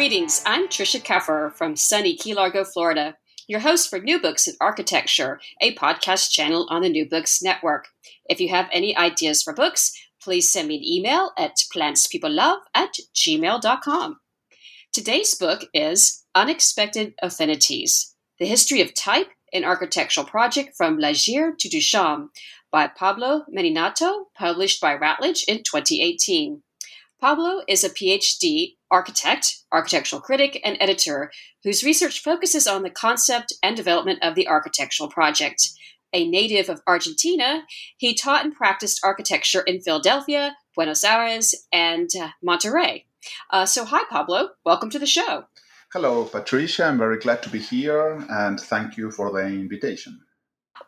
Greetings, I'm Trisha Keffer from sunny Key Largo, Florida, your host for New Books in Architecture, a podcast channel on the New Books Network. If you have any ideas for books, please send me an email at plantspeoplelove at gmail.com. Today's book is Unexpected Affinities The History of Type in Architectural Project from Laugier to Duchamp by Pablo Meninato, published by Routledge in 2018. Pablo is a PhD architect, architectural critic, and editor whose research focuses on the concept and development of the architectural project. A native of Argentina, he taught and practiced architecture in Philadelphia, Buenos Aires, and uh, Monterrey. Uh, so, hi, Pablo. Welcome to the show. Hello, Patricia. I'm very glad to be here, and thank you for the invitation.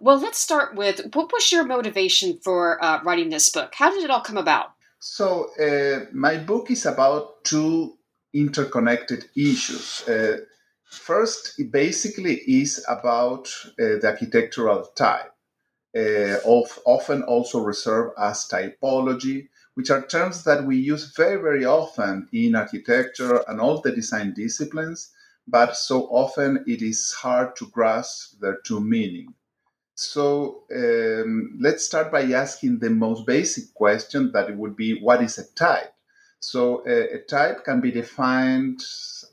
Well, let's start with what was your motivation for uh, writing this book? How did it all come about? So, uh, my book is about two interconnected issues. Uh, first, it basically is about uh, the architectural type, uh, of, often also reserved as typology, which are terms that we use very, very often in architecture and all the design disciplines, but so often it is hard to grasp their true meaning. So um, let's start by asking the most basic question that would be what is a type? So a, a type can be defined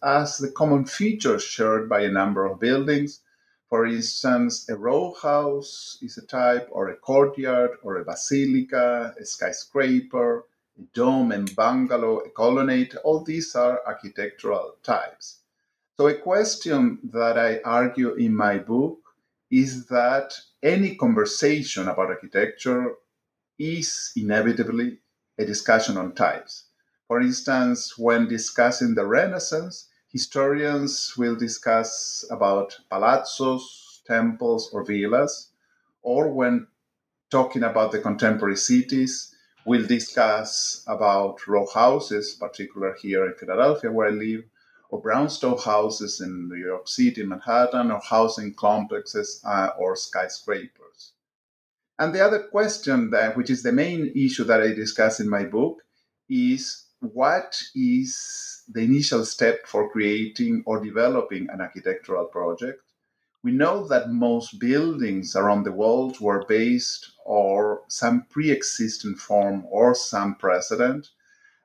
as the common features shared by a number of buildings. For instance, a row house is a type, or a courtyard, or a basilica, a skyscraper, a dome and bungalow, a colonnade. All these are architectural types. So, a question that I argue in my book is that any conversation about architecture is inevitably a discussion on types. For instance, when discussing the Renaissance, historians will discuss about palazzos, temples, or villas, or when talking about the contemporary cities, we'll discuss about row houses, particular here in Philadelphia where I live, or brownstone houses in New York City, Manhattan, or housing complexes uh, or skyscrapers. And the other question, that, which is the main issue that I discuss in my book, is what is the initial step for creating or developing an architectural project? We know that most buildings around the world were based on some pre existing form or some precedent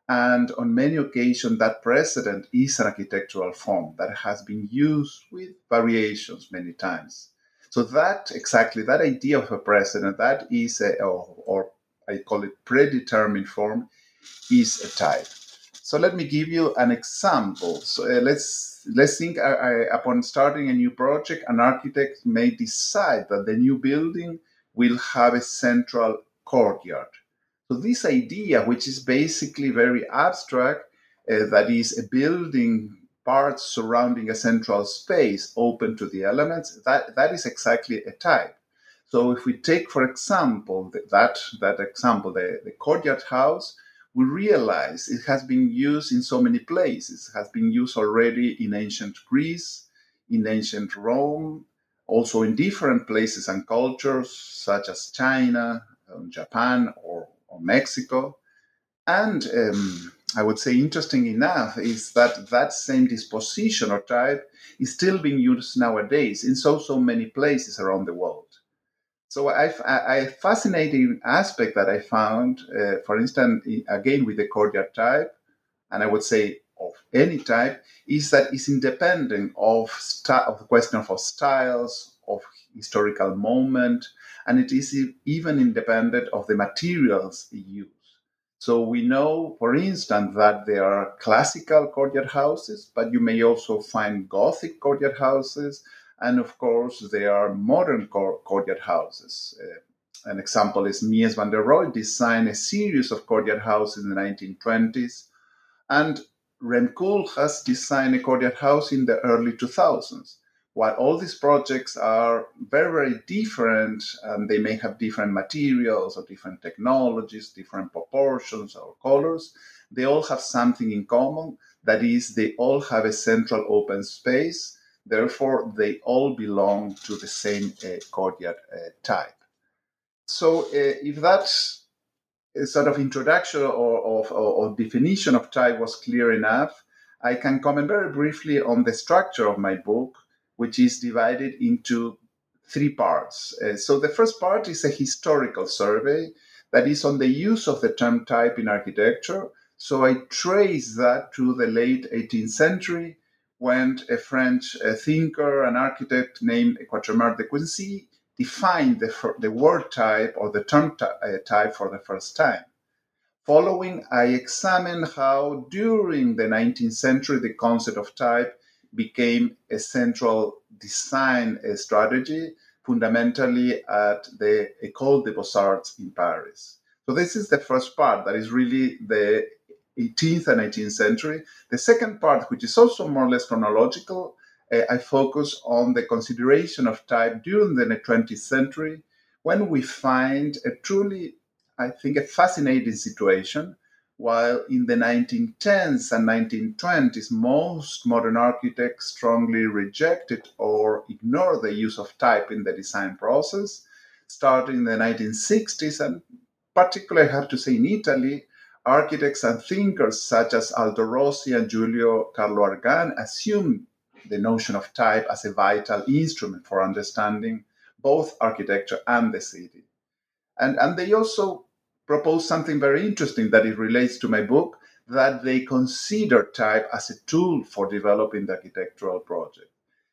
and on many occasions, that precedent is an architectural form that has been used with variations many times. So that exactly that idea of a precedent, that is a, or, or I call it predetermined form, is a type. So let me give you an example. So uh, let's let's think uh, uh, upon starting a new project, an architect may decide that the new building will have a central courtyard so this idea, which is basically very abstract, uh, that is a building parts surrounding a central space open to the elements, that, that is exactly a type. So if we take, for example, that, that example, the, the courtyard house, we realize it has been used in so many places. It has been used already in ancient Greece, in ancient Rome, also in different places and cultures such as China, um, Japan, or or Mexico. And um, I would say, interesting enough, is that that same disposition or type is still being used nowadays in so so many places around the world. So I, a fascinating aspect that I found, uh, for instance, again with the courtyard type, and I would say of any type, is that it's independent of, of the question of styles, of historical moment, and it is even independent of the materials used. So we know, for instance, that there are classical courtyard houses, but you may also find Gothic courtyard houses, and of course there are modern courtyard houses. Uh, an example is Mies van der Rohe designed a series of courtyard houses in the 1920s, and Rem Koolhaas designed a courtyard house in the early 2000s. While all these projects are very, very different, and they may have different materials or different technologies, different proportions or colors, they all have something in common. That is, they all have a central open space. Therefore, they all belong to the same uh, courtyard uh, type. So, uh, if that sort of introduction or, or, or definition of type was clear enough, I can comment very briefly on the structure of my book, which is divided into three parts. Uh, so the first part is a historical survey that is on the use of the term type in architecture. So I trace that to the late 18th century when a French uh, thinker and architect named Quatremère de Quincy defined the, the word type or the term uh, type for the first time. Following, I examine how during the 19th century the concept of type became a central design strategy, fundamentally at the École des Beaux-Arts in Paris. So this is the first part that is really the 18th and 19th century. The second part, which is also more or less chronological, uh, I focus on the consideration of type during the 20th century when we find a truly, I think, a fascinating situation. While in the 1910s and 1920s, most modern architects strongly rejected or ignored the use of type in the design process. Starting in the 1960s, and particularly, I have to say, in Italy, architects and thinkers such as Aldo Rossi and Giulio Carlo Argan assumed the notion of type as a vital instrument for understanding both architecture and the city. And, and they also propose something very interesting that it relates to my book that they consider type as a tool for developing the architectural project.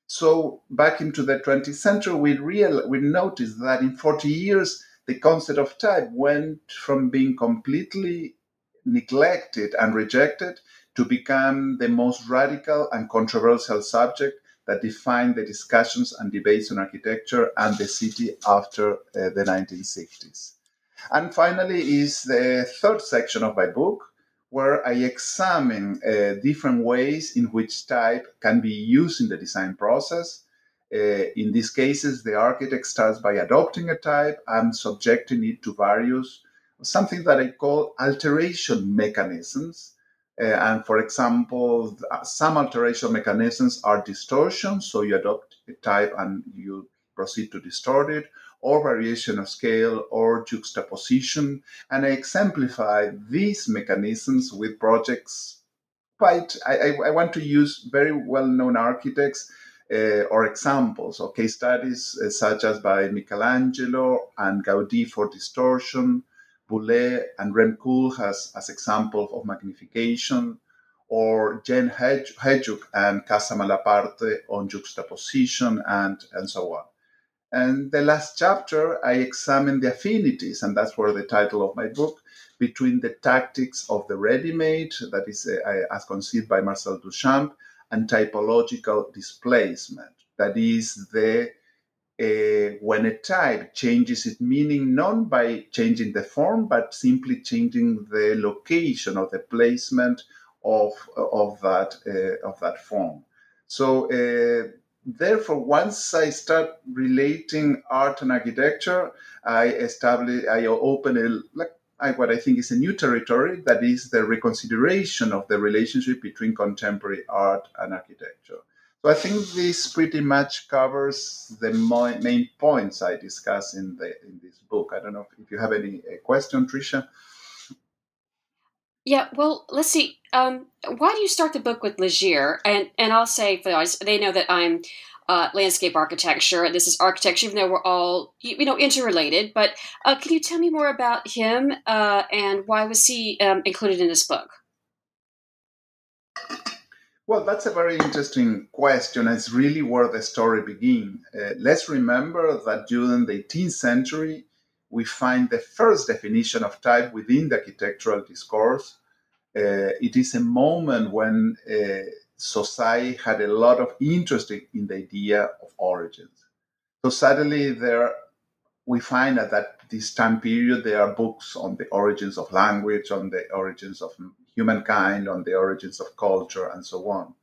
So back into the 20th century, we real we noticed that in 40 years, the concept of type went from being completely neglected and rejected to become the most radical and controversial subject that defined the discussions and debates on architecture and the city after uh, the 1960s. And finally, is the third section of my book, where I examine uh, different ways in which type can be used in the design process. Uh, in these cases, the architect starts by adopting a type and subjecting it to various, something that I call alteration mechanisms uh, and for example, some alteration mechanisms are distortion, so you adopt a type and you proceed to distort it, or variation of scale or juxtaposition. And I exemplify these mechanisms with projects. Quite, I, I want to use very well known architects uh, or examples or case studies uh, such as by Michelangelo and Gaudi for distortion, Boullée and Rem Koolhaas as examples of magnification, or John Hejduk and Casa Malaparte on juxtaposition, and, and so on. And the last chapter, I examine the affinities, and that's where the title of my book, between the tactics of the ready made, that is, uh, as conceived by Marcel Duchamp, and typological displacement, that is, the uh, when a type changes its meaning not by changing the form but simply changing the location or the placement of of that uh, of that form. So uh, therefore once i start relating art and architecture i establish i open a like what I think is a new territory that is the reconsideration of the relationship between contemporary art and architecture. So I think this pretty much covers the main points I discuss in the in this book. I don't know if you have any uh, question, Tricia. Yeah, well, let's see. Um, why do you start the book with Laugier? And and I'll say for those, they know that I'm uh, landscape architecture. This is architecture, even though we're all you know interrelated. But uh, can you tell me more about him uh, and why was he um, included in this book? Well, that's a very interesting question. It's really where the story begins. Uh, let's remember that during the 18th century, we find the first definition of type within the architectural discourse. Uh, it is a moment when uh, society had a lot of interest in the idea of origins. So suddenly there we find that at this time period there are books on the origins of language, on the origins of humankind, on the origins of culture, and so on.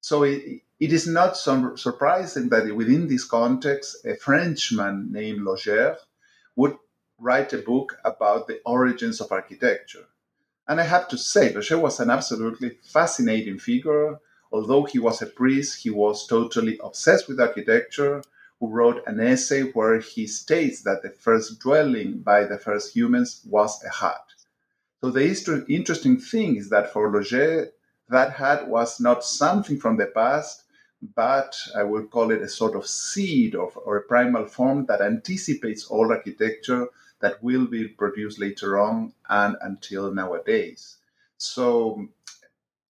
So it, it is not surprising that within this context, a Frenchman named Laugier would write a book about the origins of architecture. And I have to say, Laugier was an absolutely fascinating figure. Although he was a priest, he was totally obsessed with architecture, who wrote an essay where he states that the first dwelling by the first humans was a hut. So the interesting thing is that for Laugier, that hut was not something from the past, but I would call it a sort of seed of, or a primal form that anticipates all architecture that will be produced later on and until nowadays. So,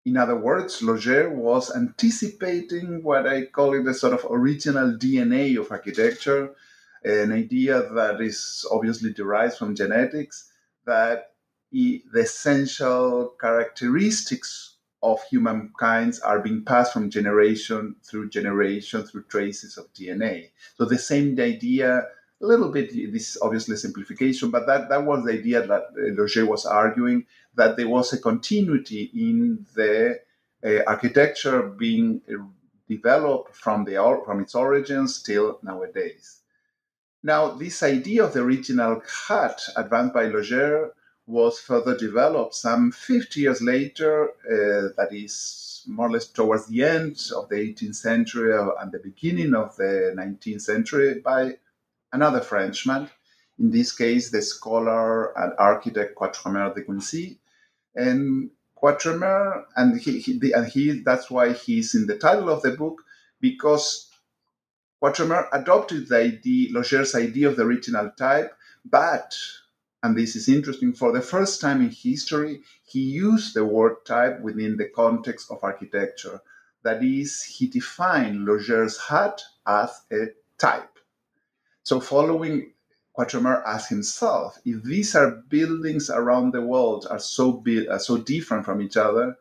in other words, Laugier was anticipating what I call it the sort of original DNA of architecture, an idea that is obviously derived from genetics, that the essential characteristics of humankind are being passed from generation through generation through traces of DNA. So the same idea, a little bit, this obviously simplification, but that, that was the idea that uh, Laugier was arguing that there was a continuity in the uh, architecture being uh, developed from the from its origins till nowadays. Now, this idea of the original hut advanced by Laugier was further developed some 50 years later, uh, that is more or less towards the end of the 18th century and the beginning of the 19th century, by another Frenchman, in this case, the scholar and architect Quatremère de Quincy. And Quatremère, and he, he, and he, that's why he's in the title of the book, because Quatremère adopted the idea, Laugier's idea of the original type, but and this is interesting, for the first time in history, he used the word type within the context of architecture. That is, he defined Laugier's hut as a type. So, following Quatremère as himself, if these are buildings around the world are so big, are so different from each other,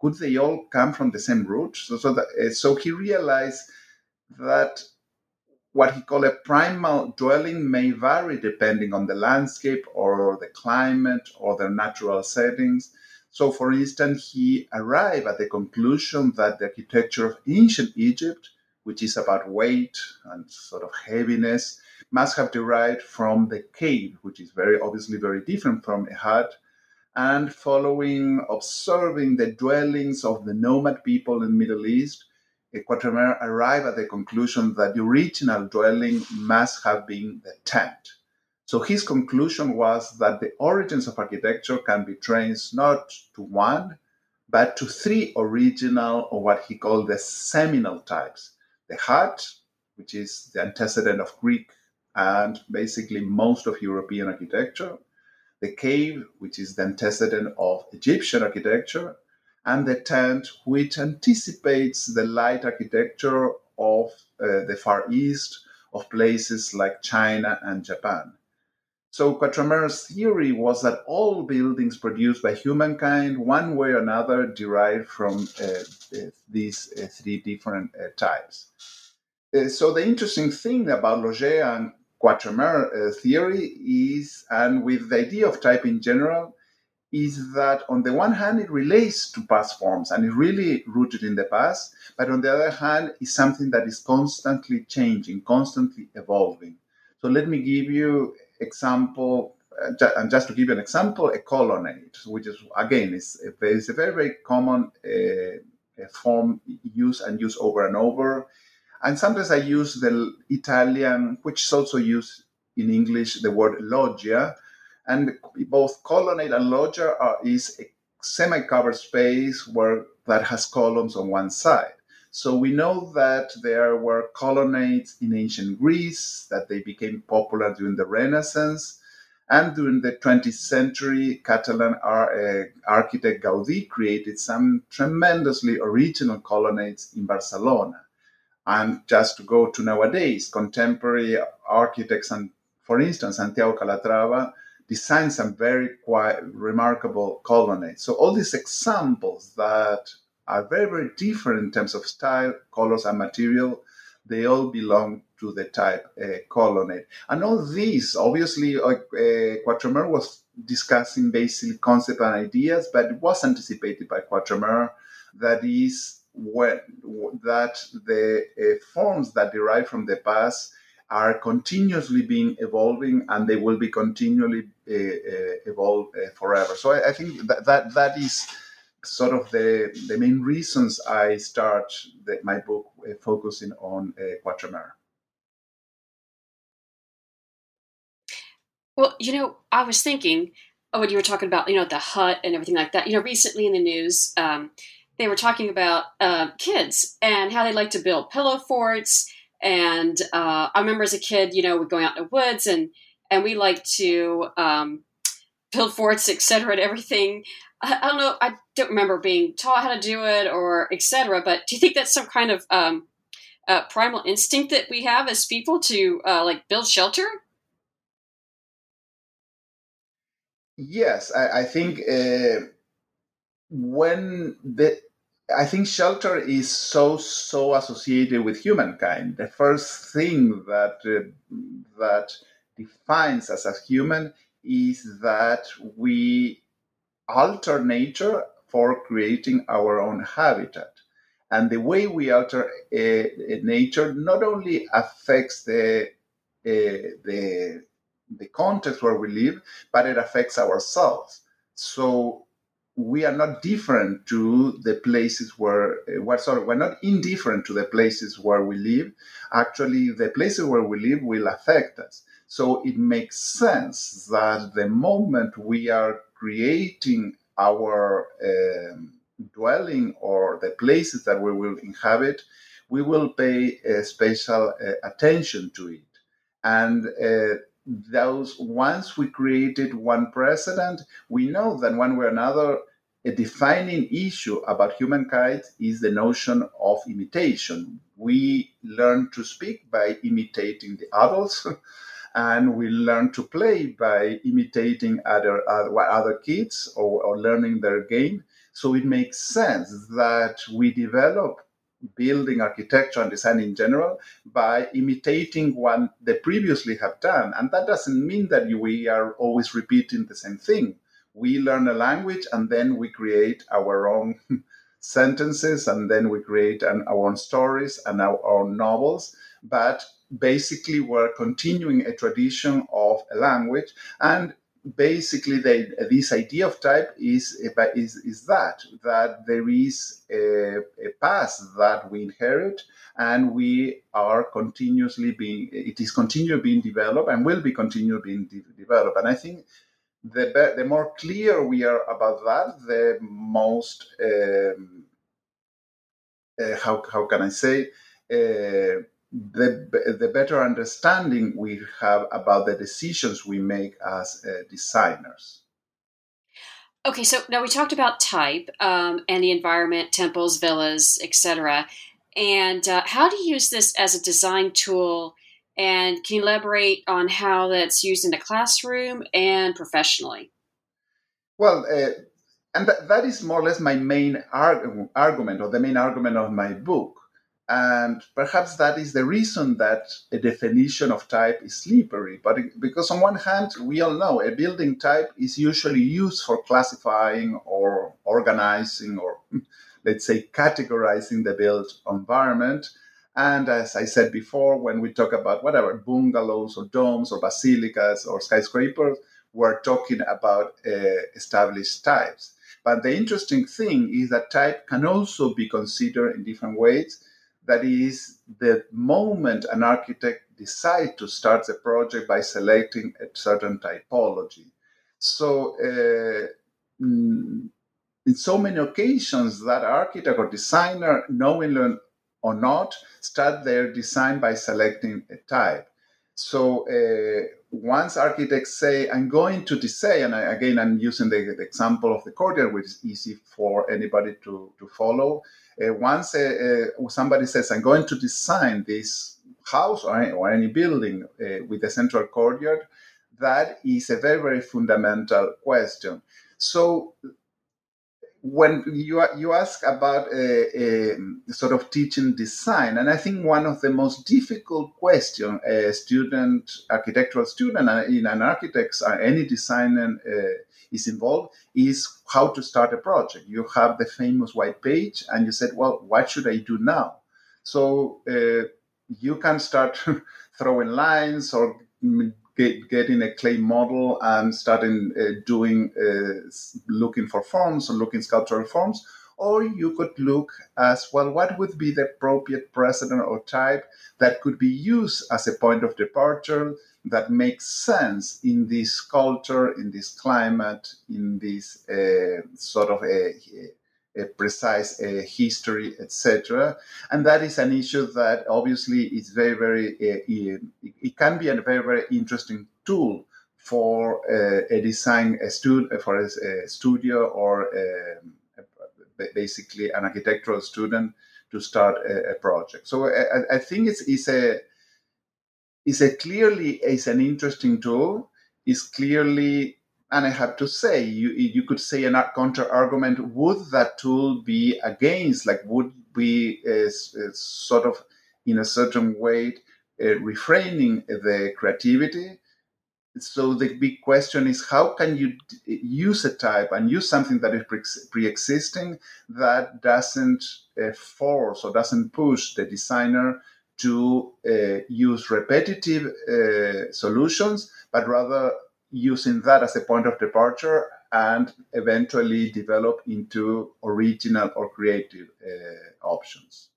could they all come from the same root? So, so, that, eh, so he realized that what he called a primal dwelling may vary depending on the landscape or the climate or the natural settings. So, for instance, he arrived at the conclusion that the architecture of ancient Egypt, which is about weight and sort of heaviness, must have derived from the cave, which is very obviously very different from a hut. And following observing the dwellings of the nomad people in Middle East, Quatremère arrived at the conclusion that the original dwelling must have been the tent. So his conclusion was that the origins of architecture can be traced not to one, but to three original, or what he called the seminal types. The hut, which is the antecedent of Greek and basically most of European architecture, the cave, which is the antecedent of Egyptian architecture, and the tent, which anticipates the light architecture of uh, the Far East, of places like China and Japan. So Quatremère's theory was that all buildings produced by humankind, one way or another, derived from uh, uh these uh, three different uh, types. Uh, so the interesting thing about Laugier and Quatremère theory is, and with the idea of type in general, is that on the one hand it relates to past forms and is really rooted in the past but on the other hand is something that is constantly changing constantly evolving. So let me give you example uh, and just to give you an example a colonnade which is again is a, a very very common uh, form used and used over and over. And sometimes i use the italian which is also used in english the word loggia and both colonnade and loggia are, is a semi-covered space where that has columns on one side. So we know that there were colonnades in ancient Greece, that they became popular during the Renaissance. And during the 20th century, Catalan uh, architect Gaudí created some tremendously original colonnades in Barcelona. And just to go to nowadays, contemporary architects, and for instance, Santiago Calatrava designed some very quite remarkable colonnades. So all these examples that are very, very different in terms of style, colors, and material they all belong to the type uh, colonnade. And all these, obviously, uh, Quatremère was discussing basically concepts and ideas, but it was anticipated by Quatremère that is when, that the uh, forms that derive from the past are continuously being evolving and they will be continually uh, uh, evolve uh, forever. So I, I, think that, that that is sort of the the main reasons I start the, my book uh, focusing on uh, Quatremère. Well, you know, I was thinking when you were talking about you know the hut and everything like that. You know, recently in the news. Um, they were talking about kids and how they like to build pillow forts and uh, I remember as a kid, you know, we're going out in the woods and and we like to um, build forts, etc., and everything. I, I, don't know. I don't remember being taught how to do it or etc. But do you think that's some kind of um, uh, primal instinct that we have as people to uh, like build shelter? Yes, I, I think uh, when the I think shelter is so so associated with humankind. The first thing that uh, that defines us as human is that we alter nature for creating our own habitat. And the way we alter uh, nature not only affects the uh, the the context where we live, but it affects ourselves. So we are not different to the places where we're sorry we're not indifferent to the places where we live. Actually the places where we live will affect us. So it makes sense that the moment we are creating our um, dwelling or the places that we will inhabit we will pay special uh, attention to it. And uh, those once we created one precedent, we know that one way or another, a defining issue about humankind is the notion of imitation. We learn to speak by imitating the adults, and we learn to play by imitating other other, other kids or, or learning their game. So it makes sense that we develop building architecture and design in general by imitating what they previously have done. And that doesn't mean that we are always repeating the same thing. We learn a language and then we create our own sentences and then we create an, our own stories and our own novels. But basically, we're continuing a tradition of a language and basically the, this idea of type is, is, is that that there is a, a past that we inherit and we are continuously being it is continually being developed and will be continually being de- developed. And i think the be- the more clear we are about that the most um, uh, how, how can i say uh, the, the better understanding we have about the decisions we make as uh, designers. Okay, so now we talked about type um, and the environment, temples, villas, etc. And uh, how to use this as a design tool, and can you elaborate on how that's used in the classroom and professionally? Well, uh, and that, that is more or less my main arg- argument, or the main argument of my book and perhaps that is the reason that a definition of type is slippery. But because on one hand, we all know a building type is usually used for classifying or organizing or let's say categorizing the built environment. And as I said before, when we talk about whatever bungalows or domes or basilicas or skyscrapers, we're talking about uh, established types. But the interesting thing is that type can also be considered in different ways that is the moment an architect decides to start the project by selecting a certain typology. So, uh, mm, in so many occasions, that architect or designer, knowingly or not, start their design by selecting a type. So, uh, once architects say, I'm going to design, and I, again, I'm using the, the, example of the courtyard, which is easy for anybody to, to follow. Uh, once uh, uh, somebody says, I'm going to design this house or any, or any building uh, with a central courtyard, that is a very, very fundamental question. So when you you ask about a, a, sort of teaching design, and I think one of the most difficult questions a student, architectural student, in an architect, uh, any designer uh, is involved, is how to start a project. You have the famous white page, and you said, "Well, what should I do now?" So uh, you can start throwing lines or get, getting a clay model and starting uh, doing uh, looking for forms or looking sculptural forms or you could look as well what would be the appropriate precedent or type that could be used as a point of departure that makes sense in this culture in this climate in this uh, sort of a, a precise uh, history, etc. And that is an issue that obviously is very, very, uh, it can be a very, very interesting tool for uh, a design a stu- for a, a studio or um, a, basically an architectural student to start a, a project. So I, I, think it's, it's a it's a clearly is an interesting tool. Is clearly and I have to say, you you could say an counter argument: Would that tool be against? Like, would be uh, uh, sort of in a certain way uh, refraining the creativity? So the big question is: How can you use a type and use something that is pre-existing that doesn't uh, force or doesn't push the designer to uh, use repetitive uh, solutions, but rather using that as a point of departure and eventually develop into original or creative uh, options.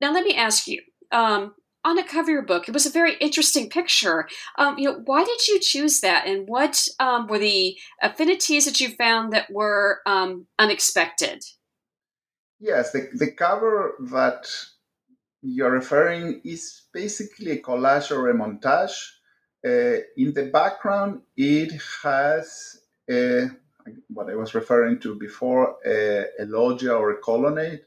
Now, let me ask you. Um, on the cover of your book, it was a very interesting picture. Um, you know, why did you choose that, and what um, were the affinities that you found that were um, unexpected? Yes, the, the cover that you're referring is basically a collage or a montage uh, in the background, it has a, what I was referring to before, a, a loggia or a colonnade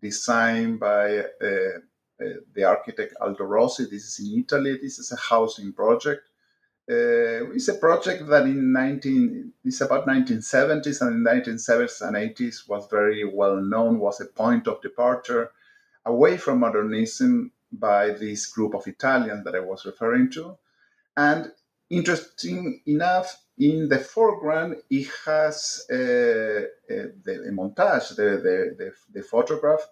designed by uh, uh, the architect Aldo Rossi. This is in Italy. This is a housing project. Uh, it's a project that in 19 it's about 1970s and in 1970s and 80s was very well known was a point of departure away from modernism by this group of italians that i was referring to and interesting enough, in the foreground, it has uh, uh, the, montage, the, the, the, photograph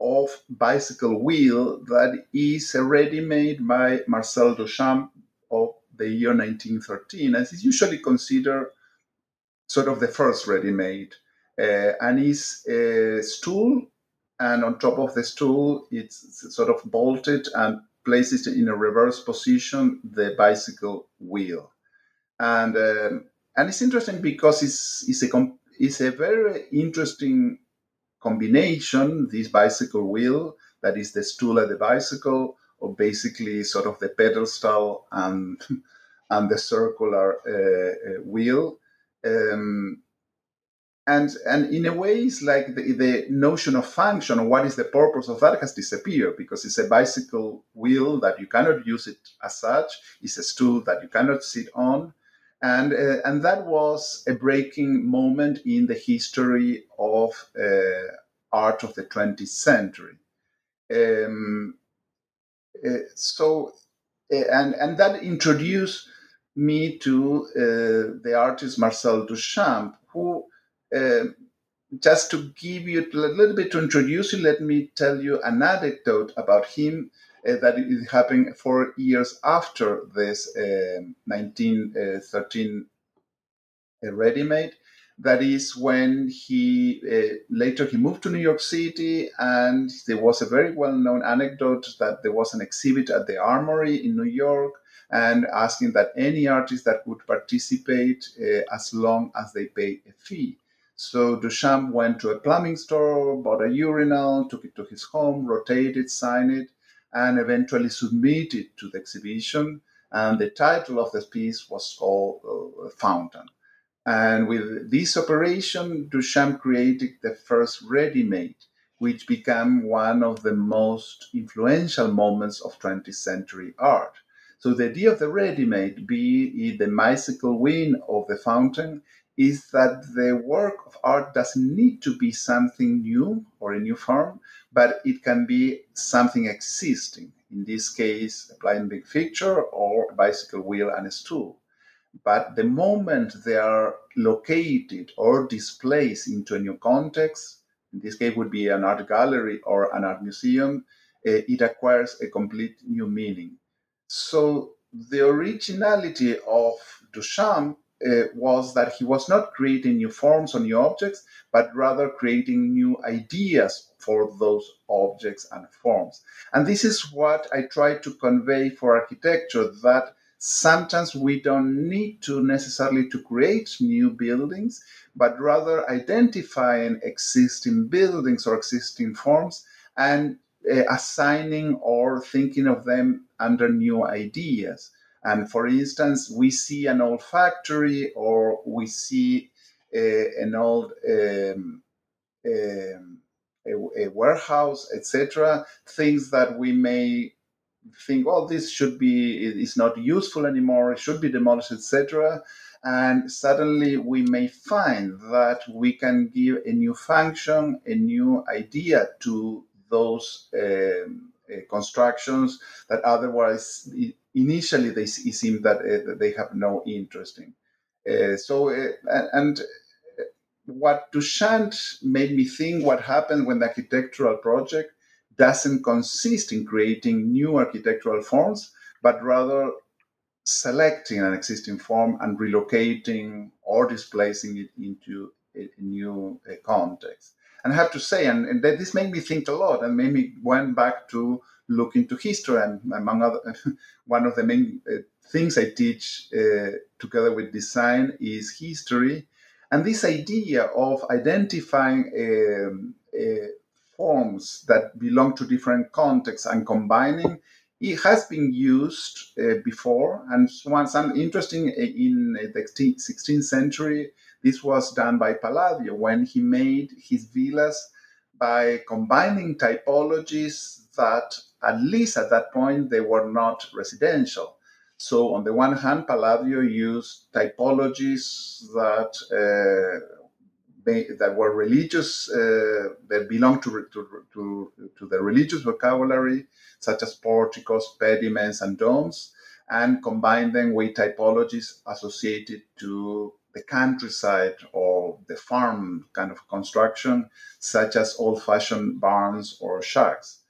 of bicycle wheel that is ready-made by Marcel Duchamp of the year 1913, and is usually considered sort of the first ready-made. Uh, and is a stool, and on top of the stool, it's sort of bolted and places in a reverse position the bicycle wheel, and um, and it's interesting because it's it's a it's a very interesting combination. This bicycle wheel that is the stool at the bicycle, or basically sort of the pedestal and and the circular uh, uh, wheel. Um, and and in a way it's like the, the notion of function what is the purpose of that has disappeared because it's a bicycle wheel that you cannot use it as such. It's a stool that you cannot sit on. And uh, and that was a breaking moment in the history of uh, art of the 20th century. Um, uh, so uh, and and that introduced me to uh, the artist Marcel Duchamp who uh, just to give you a little bit to introduce you, let me tell you an anecdote about him uh, that is happening four years after this uh, 1913 uh, ready-made. That is when he uh, later he moved to New York City, and there was a very well-known anecdote that there was an exhibit at the Armory in New York, and asking that any artist that would participate uh, as long as they pay a fee. So Duchamp went to a plumbing store, bought a urinal, took it to his home, rotated, signed it, and eventually submitted to the exhibition. And the title of the piece was called uh, Fountain. And with this operation, Duchamp created the first ready-made, which became one of the most influential moments of 20th century art. So the idea of the ready-made, be it the bicycle wing of the fountain, is that the work of art doesn't need to be something new or a new form, but it can be something existing. In this case, a blind big picture or a bicycle wheel and a stool. But the moment they are located or displaced into a new context, in this case would be an art gallery or an art museum, uh, it acquires a complete new meaning. So the originality of Duchamp uh, was that he was not creating new forms or new objects, but rather creating new ideas for those objects and forms. And this is what I try to convey for architecture that sometimes we don't need to necessarily to create new buildings, but rather identifying existing buildings or existing forms and uh, assigning or thinking of them under new ideas. And for instance, we see an old factory or we see uh, an old um, um, a, a, warehouse, etc. Things that we may think, oh, this should be is not useful anymore. It should be demolished, etc. And suddenly we may find that we can give a new function, a new idea to those um, constructions that otherwise initially they seem that, uh, that they have no interest in. Uh, so, uh, and what Duchamp made me think what happened when the architectural project doesn't consist in creating new architectural forms, but rather selecting an existing form and relocating or displacing it into a, new uh, context. And I have to say, and, and this made me think a lot and made me went back to look into history. And among other, one of the main uh, things I teach uh, together with design is history. And this idea of identifying um, uh, forms that belong to different contexts and combining it has been used uh, before. And one, some interesting uh, in the 16th century, this was done by Palladio when he made his villas by combining typologies that, at least at that point, they were not residential. So, on the one hand, Palladio used typologies that uh, that were religious, uh, that belonged to, to, to, to, the religious vocabulary, such as porticos, pediments, and domes, and combined them with typologies associated to the countryside or the farm kind of construction, such as old fashioned barns or shacks.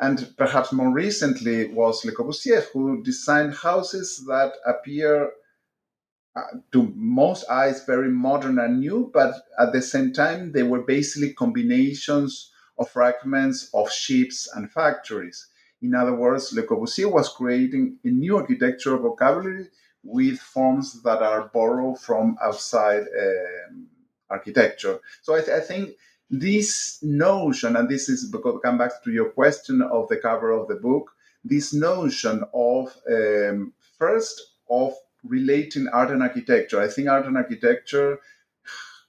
And perhaps more recently was Le Corbusier, who designed houses that appear uh, to most eyes very modern and new, but at the same time, they were basically combinations of fragments of ships and factories. In other words, Le Corbusier was creating a new architectural vocabulary with forms that are borrowed from outside um, architecture. So I, th- I, think this notion, and this is because come back to your question of the cover of the book, this notion of um, first of relating art and architecture. I think art and architecture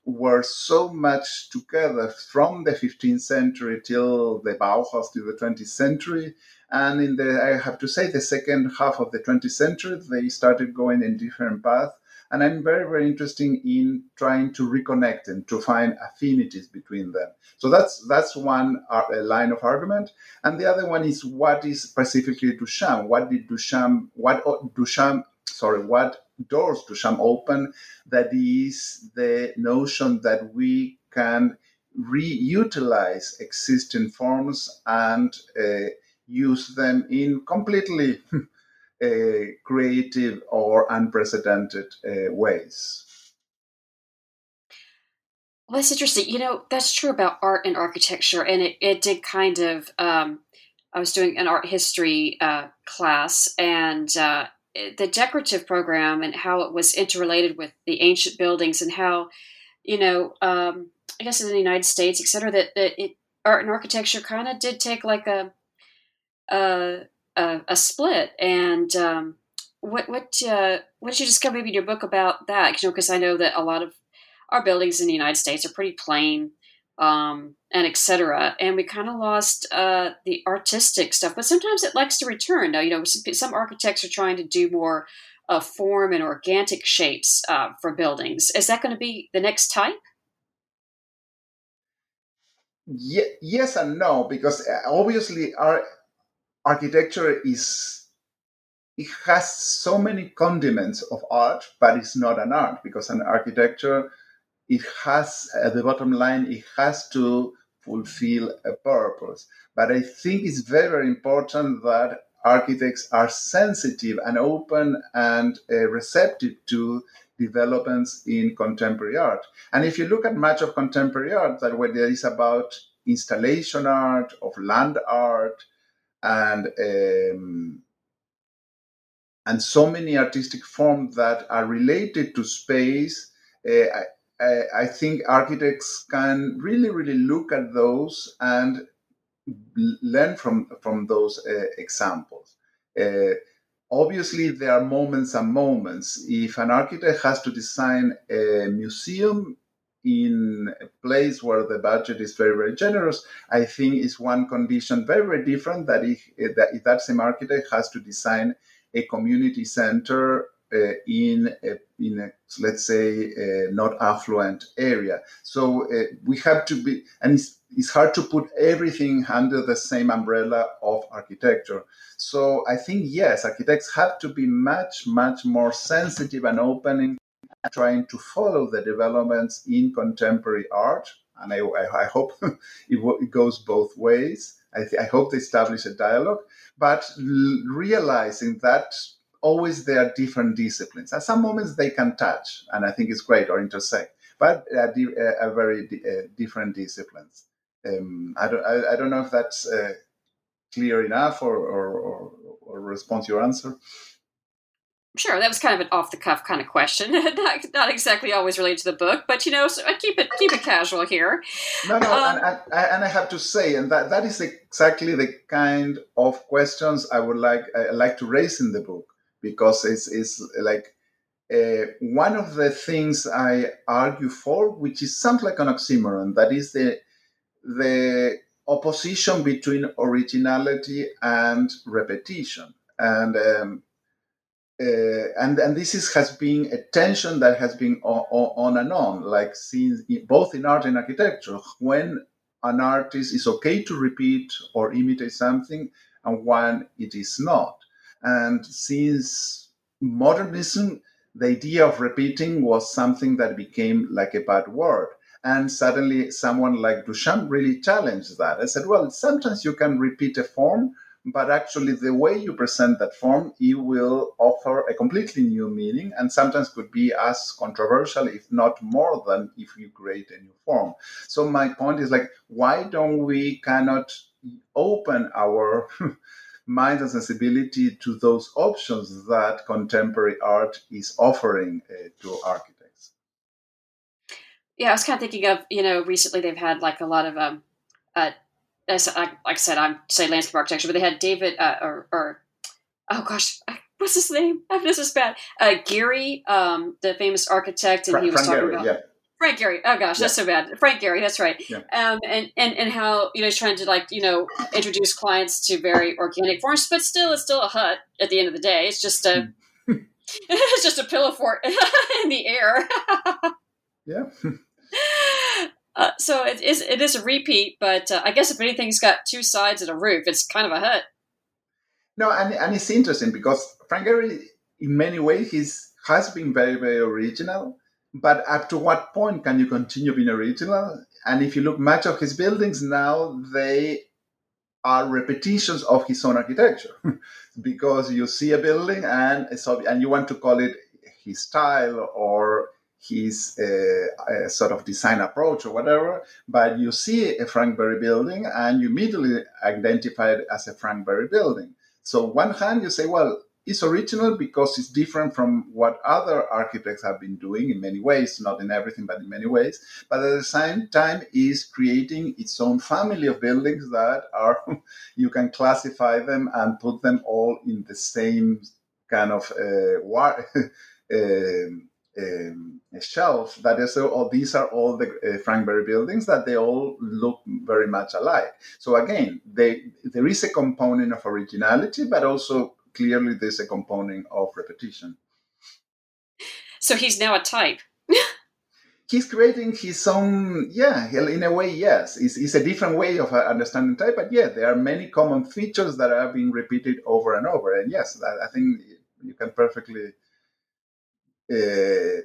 were so much together from the 15th century till the Bauhaus till the 20th century and in the, I have to say, the second half of the 20th century, they started going in different paths. And I'm very, very interested in trying to reconnect and to find affinities between them. So that's that's one uh, line of argument. And the other one is what is specifically Duchamp? What did Duchamp, what Duchamp, sorry, what doors Duchamp open? That is the notion that we can reutilize existing forms and uh, use them in completely uh, creative or unprecedented uh, ways. Well, that's interesting. You know, that's true about art and architecture, and it, it did kind of. Um, I was doing an art history uh, class, and uh, the decorative program and how it was interrelated with the ancient buildings, and how, you know, um, I guess in the United States, et cetera, that, that it, art and architecture kind of did take like a a, a, a split. And um, what what uh, what did you discover in your book about that? You know, because I know that a lot of our buildings in the United States are pretty plain um, and etc. And we kind of lost uh, the artistic stuff, but sometimes it likes to return. Now, you know, some, some, architects are trying to do more of form and organic shapes uh, for buildings. Is that going to be the next type? Ye- yes and no, because uh, obviously our architecture is it has so many condiments of art, but it's not an art because an architecture it has at the bottom line it has to fulfill a purpose. But I think it's very, very important that architects are sensitive and open and uh, receptive to developments in contemporary art. And if you look at much of contemporary art, that where there is about installation art, of land art, and um, and so many artistic forms that are related to space. Uh, I, I, think architects can really, really look at those and learn from from those uh, examples. Uh, obviously, there are moments and moments. If an architect has to design a museum in a place where the budget is very very generous, I think is one condition very very different that if that, if that same architect has to design a community center uh, in a, in a, let's say a not affluent area. So uh, we have to be, and it's, it's hard to put everything under the same umbrella of architecture. So I think yes, architects have to be much much more sensitive and open trying to follow the developments in contemporary art. And I, I, I hope it, it, goes both ways. I, th- I hope they establish a dialogue, but l- realizing that always there are different disciplines. At some moments they can touch, and I think it's great, or intersect, but are, di- are very di- uh, different disciplines. Um, I, don't, I, don't know if that's uh, clear enough or, or, or, or responds your answer. Sure, that was kind of an off the cuff kind of question, not, not exactly always related to the book, but you know, so I keep it keep it casual here. No, no, um, and, and, and, I have to say, and that, that is exactly the kind of questions I would like I like to raise in the book because it's it's like uh, one of the things I argue for, which is something like an oxymoron, that is the the opposition between originality and repetition, and um, uh, and and this is has been a tension that has been on, on and on, like since both in art and architecture, when an artist is okay to repeat or imitate something, and when it is not. And since modernism, the idea of repeating was something that became like a bad word. And suddenly, someone like Duchamp really challenged that. I said, well, sometimes you can repeat a form, but actually, the way you present that form, it will offer a completely new meaning and sometimes could be as controversial, if not more than if you create a new form. So, my point is like, why don't we cannot open our mind and sensibility to those options that contemporary art is offering uh, to architects. Yeah, I was kind of thinking of you know recently they've had like a lot of um, uh, as like I said, I'm say landscape architecture, but they had David uh, or, or oh gosh, what's his name? This is bad. Uh, Gehry, um, the famous architect, and Frank, he was Frank talking Gehry, about yeah. Frank Gehry. Oh gosh, yeah. that's so bad. Frank Gehry, that's right. Yeah. Um, and, and and how you know he's trying to like you know introduce clients to very organic forms, but still it's still a hut at the end of the day. It's just a it's just a pillow fort in the air. yeah. Uh, so it is it is a repeat, but uh, I guess if anything's got two sides and a roof, it's kind of a hut. No, and and it's interesting because Frank Gehry, in many ways, he's has been very very original but up to what point can you continue being original? And if you look much of his buildings now, they are repetitions of his own architecture because you see a building and and you want to call it his style or his uh, sort of design approach or whatever, but you see a Frank Gehry building and you immediately identify it as a Frank Gehry building. So one hand you say, well, it's original because it's different from what other architects have been doing in many ways, not in everything, but in many ways. But at the same time, is creating its own family of buildings that are you can classify them and put them all in the same kind of uh, war, um, shelf. That is, all these are all the uh, Frank Gehry buildings that they all look very much alike. So again, they, there is a component of originality, but also clearly there's a component of repetition. So he's now a type. he's creating his own, yeah, in a way, yes. It's, it's a different way of uh, understanding type, but yeah, there are many common features that are being repeated over and over. And yes, I, I think you can perfectly Uh,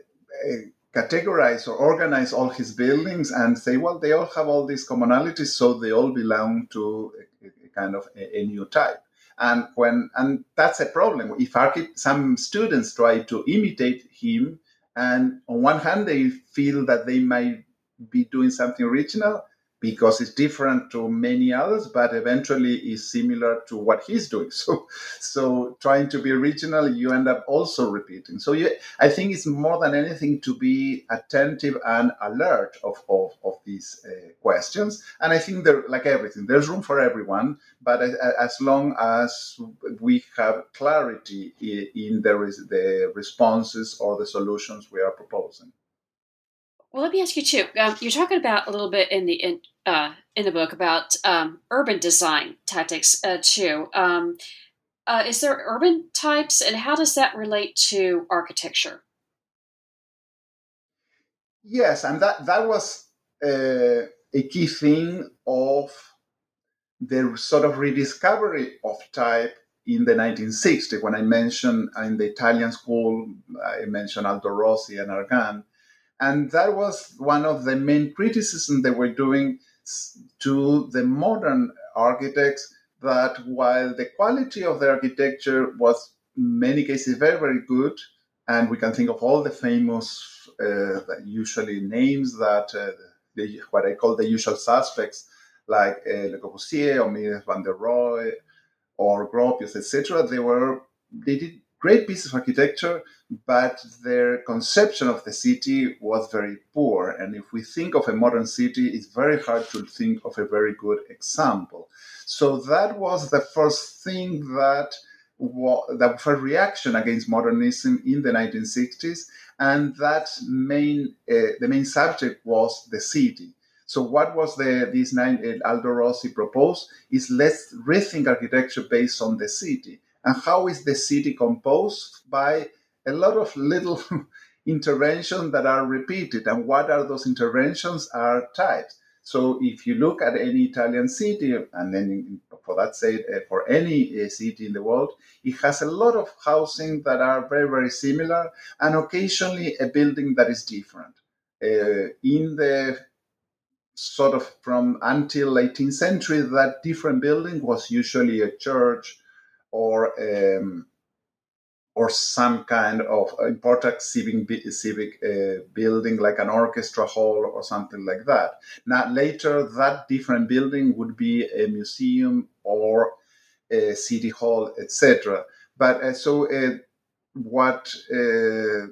uh, categorize or organize all his buildings and say, well, they all have all these commonalities, so they all belong to a, a kind of a, a, new type. And when and that's a problem. If archi- some students try to imitate him, and on one hand they feel that they might be doing something original, because it's different to many others, but eventually is similar to what he's doing. So, so trying to be original, you end up also repeating. So, you, I think it's more than anything to be attentive and alert of of, of these uh, questions. And I think there, like everything, there's room for everyone, but as, long as we have clarity in the, the responses or the solutions we are proposing. Well, let me ask you too. Um, you're talking about a little bit in the in, uh, in the book about um, urban design tactics uh, too. Um, uh, is there urban types, and how does that relate to architecture? Yes, and that that was uh, a key thing of the sort of rediscovery of type in the 1960s. When I mentioned in the Italian school, I mentioned Aldo Rossi and Argan and that was one of the main criticisms they were doing to the modern architects that while the quality of the architecture was in many cases very, very good, and we can think of all the famous, uh, usually names that uh, the, what I call the usual suspects, like uh, Le Corbusier or Mies van der Rohe or Gropius, etc. They were they did great piece of architecture, but their conception of the city was very poor. And if we think of a modern city, it's very hard to think of a very good example. So that was the first thing that was the first reaction against modernism in the 1960s, and that main uh, the main subject was the city. So what was the this nine uh, Aldo Rossi proposed is let's rethink architecture based on the city. And how is the city composed? By a lot of little interventions that are repeated. And what are those interventions? Are types. So if you look at any Italian city, and then for that sake, uh, for any uh, city in the world, it has a lot of housing that are very, very similar, and occasionally a building that is different. Uh, in the sort of from until 18th century, that different building was usually a church or um, or some kind of important civic civic uh, building like an orchestra hall or something like that. Now later, that different building would be a museum or a city hall, etc. But uh, so uh, what uh,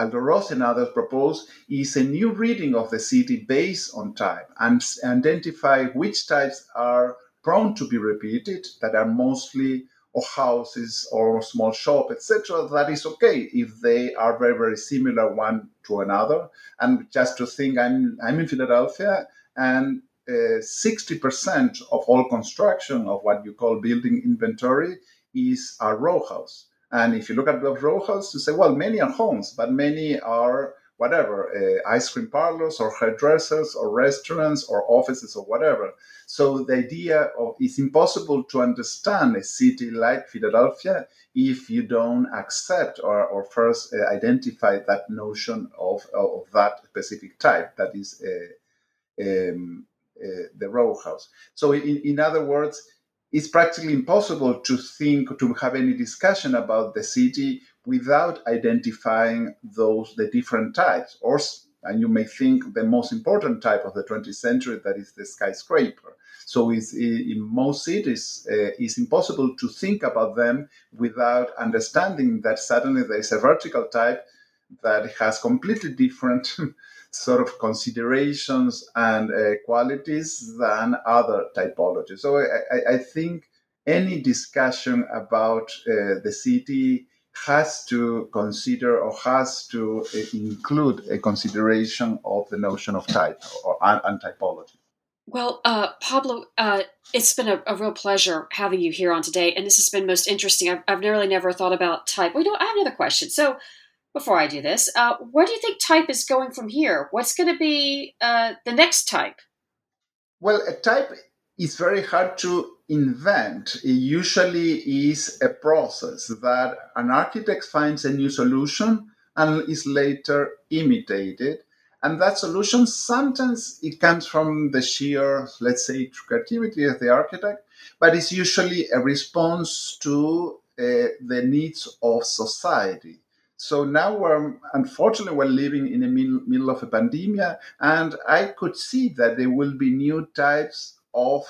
Aldo Rossi and others propose is a new reading of the city based on type and identify which types are prone to be repeated that are mostly or houses or small shop, etc., that is okay if they are very, very similar one to another. And just to think, I'm, I'm in Philadelphia, and uh, 60% of all construction of what you call building inventory is a row house. And if you look at those row houses, you say, well, many are homes, but many are whatever, uh, ice cream parlors or hairdressers or restaurants or offices or whatever. So the idea of it's impossible to understand a city like Philadelphia if you don't accept or, or first uh, identify that notion of, of that specific type that is uh, um, uh, the row house. So in, in other words, it's practically impossible to think to have any discussion about the city without identifying those the different types or and you may think the most important type of the 20th century that is the skyscraper. So in most cities uh, it's impossible to think about them without understanding that suddenly there's a vertical type that has completely different sort of considerations and uh, qualities than other typologies. So i, I think any discussion about uh, the city has to consider or has to uh, include a consideration of the notion of type or and typology. Well, uh, Pablo, uh, it's been a, a, real pleasure having you here on today, and this has been most interesting. I've, I've really never thought about type. Well, you know, I have another question. So, before I do this, uh, where do you think type is going from here? What's going to be uh, the next type? Well, a type is very hard to invent. Usually is a process that an architect finds a new solution and is later imitated. And that solution sometimes it comes from the sheer, let's say, creativity of the architect, but it's usually a response to uh, the needs of society. So now we're unfortunately we're living in the middle, middle of a pandemic, and I could see that there will be new types of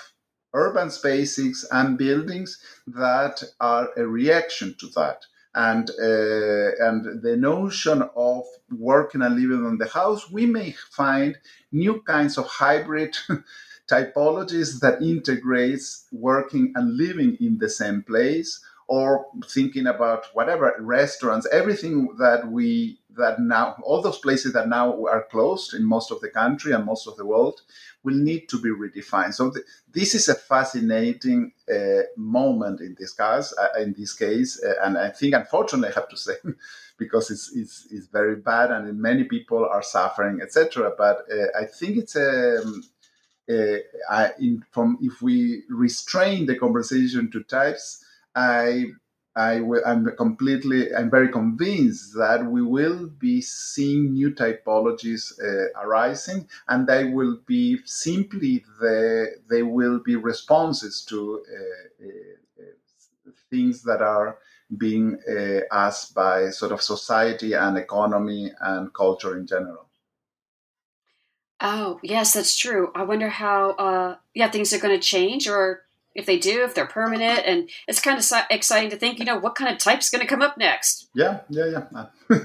urban spaces and buildings that are a reaction to that. And uh, and the notion of working and living in the house, we may find new kinds of hybrid typologies that integrates working and living in the same place or thinking about whatever restaurants, everything that we that now all those places that now are closed in most of the country and most of the world will need to be redefined. So th- this is a fascinating uh, moment in this case. Uh, in this case, uh, and I think unfortunately I have to say. because it's, it's, it's, very bad and many people are suffering, etc. But uh, I think it's a, um, uh, I, in, from if we restrain the conversation to types, I I will, I'm completely, I'm very convinced that we will be seeing new typologies uh, arising, and they will be simply the, they will be responses to uh, uh, things that are being uh, asked by sort of society and economy and culture in general. Oh yes, that's true. I wonder how, uh, yeah, things are going to change, or if they do, if they're permanent, and it's kind of exciting to think, you know, what kind of type's going to come up next. Yeah, yeah, yeah.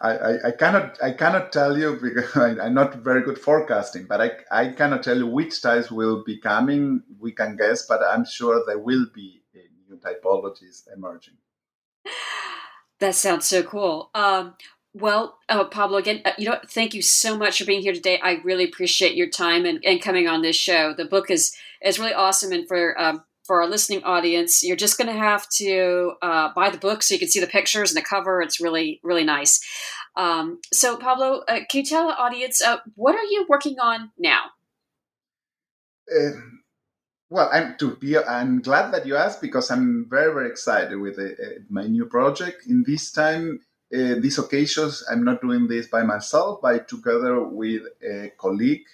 I, I, I, cannot, I cannot tell you because I, am not very good forecasting, but I, I cannot tell you which types will be coming. We can guess, but I'm sure there will be new typologies emerging. That sounds so cool. Um, well, uh, Pablo, again, uh, you know, thank you so much for being here today. I really appreciate your time and, and coming on this show. The book is is really awesome, and for um, for our listening audience, you're just going to have to uh, buy the book so you can see the pictures and the cover. It's really really nice. Um, so, Pablo, uh, can you tell the audience uh, what are you working on now? Um, well, I'm to be. I'm glad that you asked because I'm very very excited with uh, my new project. In this time uh, these occasions, I'm not doing this by myself, but together with a colleague.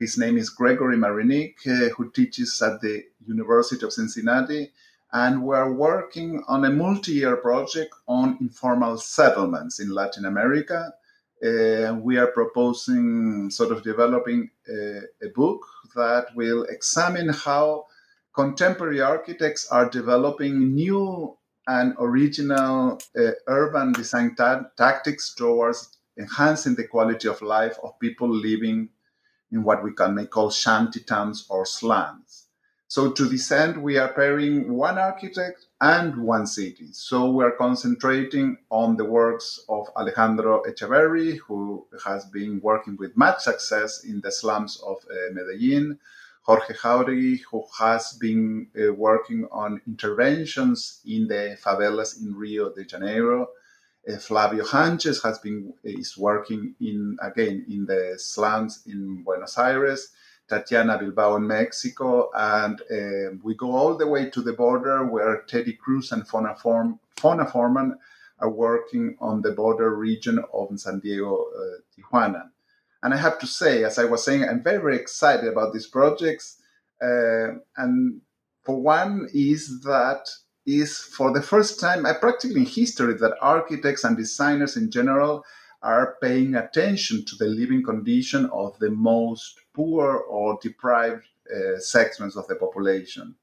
His name is Gregory Marinic, uh, who teaches at the University of Cincinnati. And we're working on a multi year project on informal settlements in Latin America. Uh, we are proposing, sort of developing a, a book that will examine how contemporary architects are developing new and original uh, urban design ta- tactics towards enhancing the quality of life of people living in what we can may call shanty towns or slums. So to this end, we are pairing one architect and one city. So we are concentrating on the works of Alejandro Echeverry, who has been working with much success in the slums of uh, Medellin, Jorge Jauregui, who has been uh, working on interventions in the favelas in Rio de Janeiro. Uh, Flavio Janches has been is working in again in the slums in Buenos Aires. Tatiana Bilbao in Mexico, and uh, we go all the way to the border where Teddy Cruz and Fonna, Form, Fonna Forman are working on the border region of San Diego, uh, Tijuana. And I have to say, as I was saying, I'm very, very excited about these projects. Uh, and for one, is that is for the first time, uh, practically in history, that architects and designers in general are paying attention to the living condition of the most poor or deprived uh, segments of the population.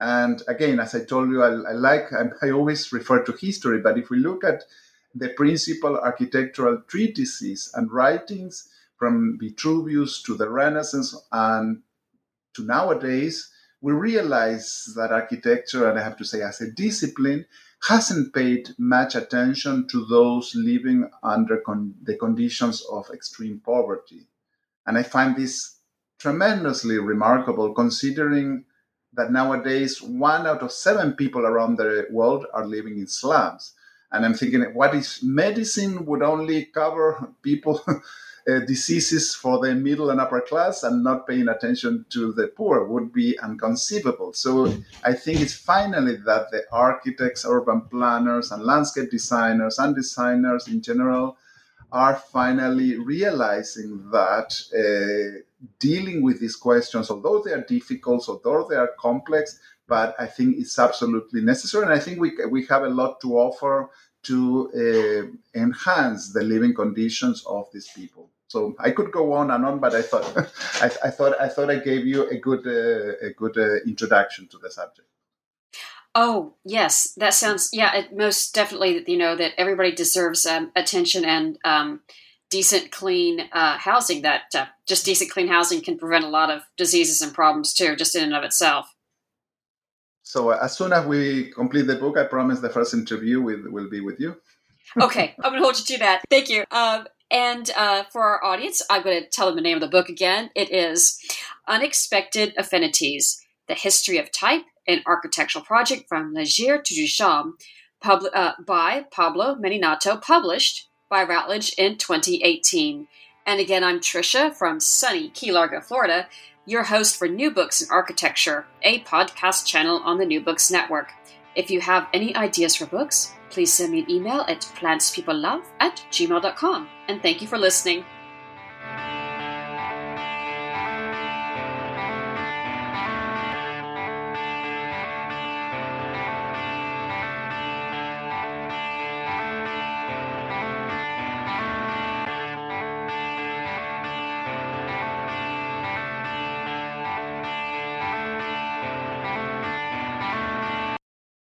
And again, as I told you, I, I like, I, I always refer to history, but if we look at the principal architectural treatises and writings, from Vitruvius to the Renaissance and to nowadays, we realize that architecture, and I have to say as a discipline, hasn't paid much attention to those living under con- the conditions of extreme poverty. And I find this tremendously remarkable considering that nowadays one out of seven people around the world are living in slums. And I'm thinking, what if medicine would only cover people? uh, diseases for the middle and upper class and not paying attention to the poor would be inconceivable. So I think it's finally that the architects, urban planners, and landscape designers and designers in general are finally realizing that uh, dealing with these questions, although they are difficult, although they are complex, but I think it's absolutely necessary. And I think we, we have a lot to offer to uh, enhance the living conditions of these people. So I could go on and on, but I thought I, I, thought I thought I gave you a good uh, a good uh, introduction to the subject. Oh yes, that sounds yeah. It most definitely, you know, that everybody deserves um, attention and um, decent, clean uh, housing. That uh, just decent, clean housing can prevent a lot of diseases and problems too, just in and of itself. So uh, as soon as we complete the book, I promise the first interview with, will be with you. okay, I'm going to hold you to that. Thank you. Um, and uh, for our audience, I'm going to tell them the name of the book again. It is Unexpected Affinities The History of Type, an architectural project from Laugier to Duchamp, pub- uh, by Pablo Meninato, published by Routledge in 2018. And again, I'm Trisha from sunny Key Largo, Florida, your host for New Books in Architecture, a podcast channel on the New Books Network. If you have any ideas for books, please send me an email at plantspeoplelove at gmail.com. And thank you for listening.